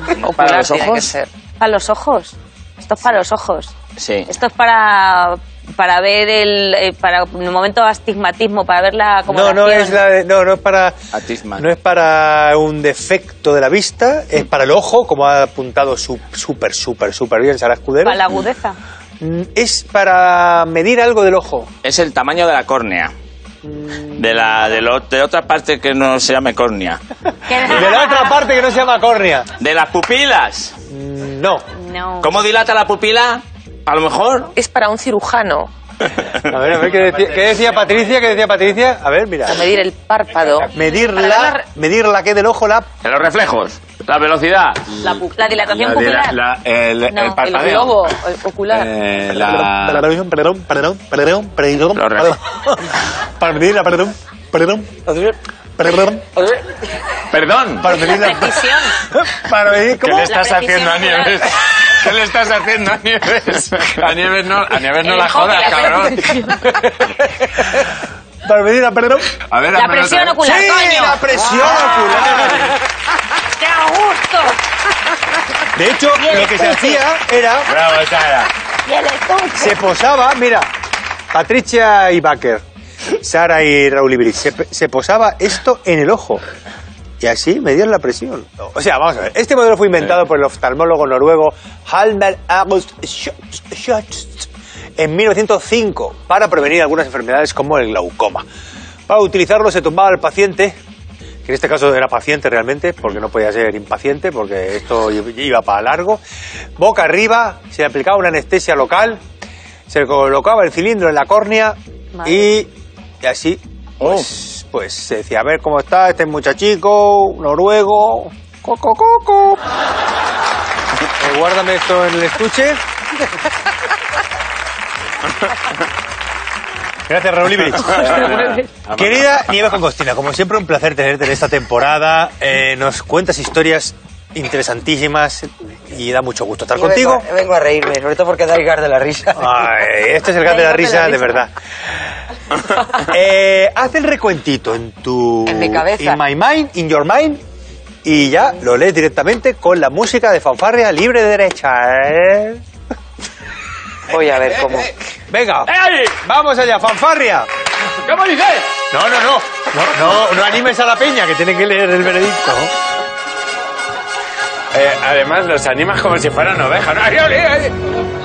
Ocular los tiene que ojos? ser. Para los ojos. Esto es para los ojos. Sí. Esto es para para ver el eh, para en el momento de astigmatismo para ver la No, no es la de- no, no es para Atisman. no es para un defecto de la vista, es para el ojo, como ha apuntado su- súper súper súper bien Sara Escudero. para la agudeza. Mm, Es para medir algo del ojo. Es el tamaño de la córnea. De la de, lo- de otra parte que no se llame córnea. De la otra parte que no se llama córnea. De las pupilas. No. No. ¿Cómo dilata la pupila? A lo mejor. Es para un cirujano. A ver, a ver qué decía, qué decía Patricia, qué decía Patricia. A ver, mira. Para medir el párpado. Medir la, medir la que del ojo, la En los reflejos. La velocidad. La, la dilatación La- pupilar. la- el, No, el parpadeo. El globo el ocular. Eh, la... Perdón, perdón, perdón, perdón, perdón, perdón. Para medir la, perdón, perdón, perdón, Perdón. para medir la, Precisión. para medir, ¿Qué le estás haciendo a. Nieves? ¿Qué le estás haciendo a Nieves? A Nieves no, a Nieves no la jodas, la cabrón. Para medir la, perdón. A ver, La presión vez. ocular, Sí, coño. la presión ocular. ¡Qué a gusto! De hecho, lo que se hacía era, Bravo, Sara. Y el estuche. se posaba, mira, Patricia y Baker, Sara y Raúl Ibris, se, se posaba esto en el ojo. Y así medían la presión. O sea, vamos a ver. Este modelo fue inventado por el oftalmólogo noruego Halmer August Schütz en 1905 para prevenir algunas enfermedades como el glaucoma. Para utilizarlo se tumbaba al paciente, que en este caso era paciente realmente, porque no podía ser impaciente, porque esto iba para largo, boca arriba, se le aplicaba una anestesia local, se le colocaba el cilindro en la córnea Madre. y, y así pues, pues se decía, a ver cómo está este muchachico, noruego, coco, coco. Eh, guárdame esto en el estuche. Gracias, Raúl Ibrich. Querida Nieves Concostina, como siempre un placer tenerte en esta temporada. Eh, nos cuentas historias interesantísimas y da mucho gusto estar yo contigo. Vengo, a- vengo a reírme, sobre todo porque da el gar de la risa. Ay, este es el gas de la risa, de verdad. Eh, haz el recuentito en tu... En mi cabeza. In my mind, in your mind. y ya lo lees directamente con la música de fanfarria libre de derecha. ¿eh? Voy a ver cómo. Venga, ¡Ey! vamos allá, fanfarria. ¿Cómo dices? No, no, no, no, no, no animes a la peña que tiene que leer el veredicto. Eh, además, los animas como si fueran ovejas. ¿no?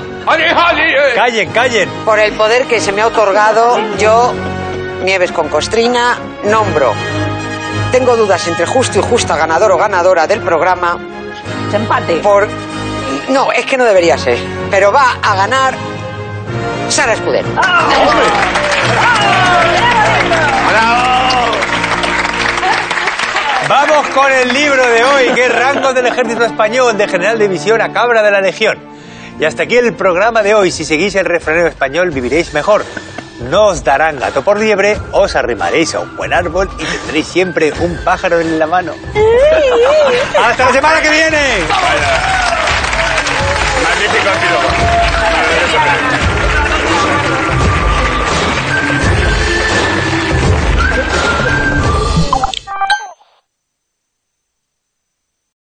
Callen, callen. Por el poder que se me ha otorgado, yo, Nieves con Costrina, nombro. Tengo dudas entre justo y justa ganador o ganadora del programa Empate. por... No, es que no debería ser. Pero va a ganar Sara Escudero. Vamos con el libro de hoy, que es Rango del Ejército Español, de General de División a Cabra de la Legión. Y hasta aquí el programa de hoy. Si seguís el refranero español, viviréis mejor. No os darán gato por liebre, os arrimaréis a un buen árbol y tendréis siempre un pájaro en la mano. ¡Hasta la semana que viene! Magnífico. Maravilloso.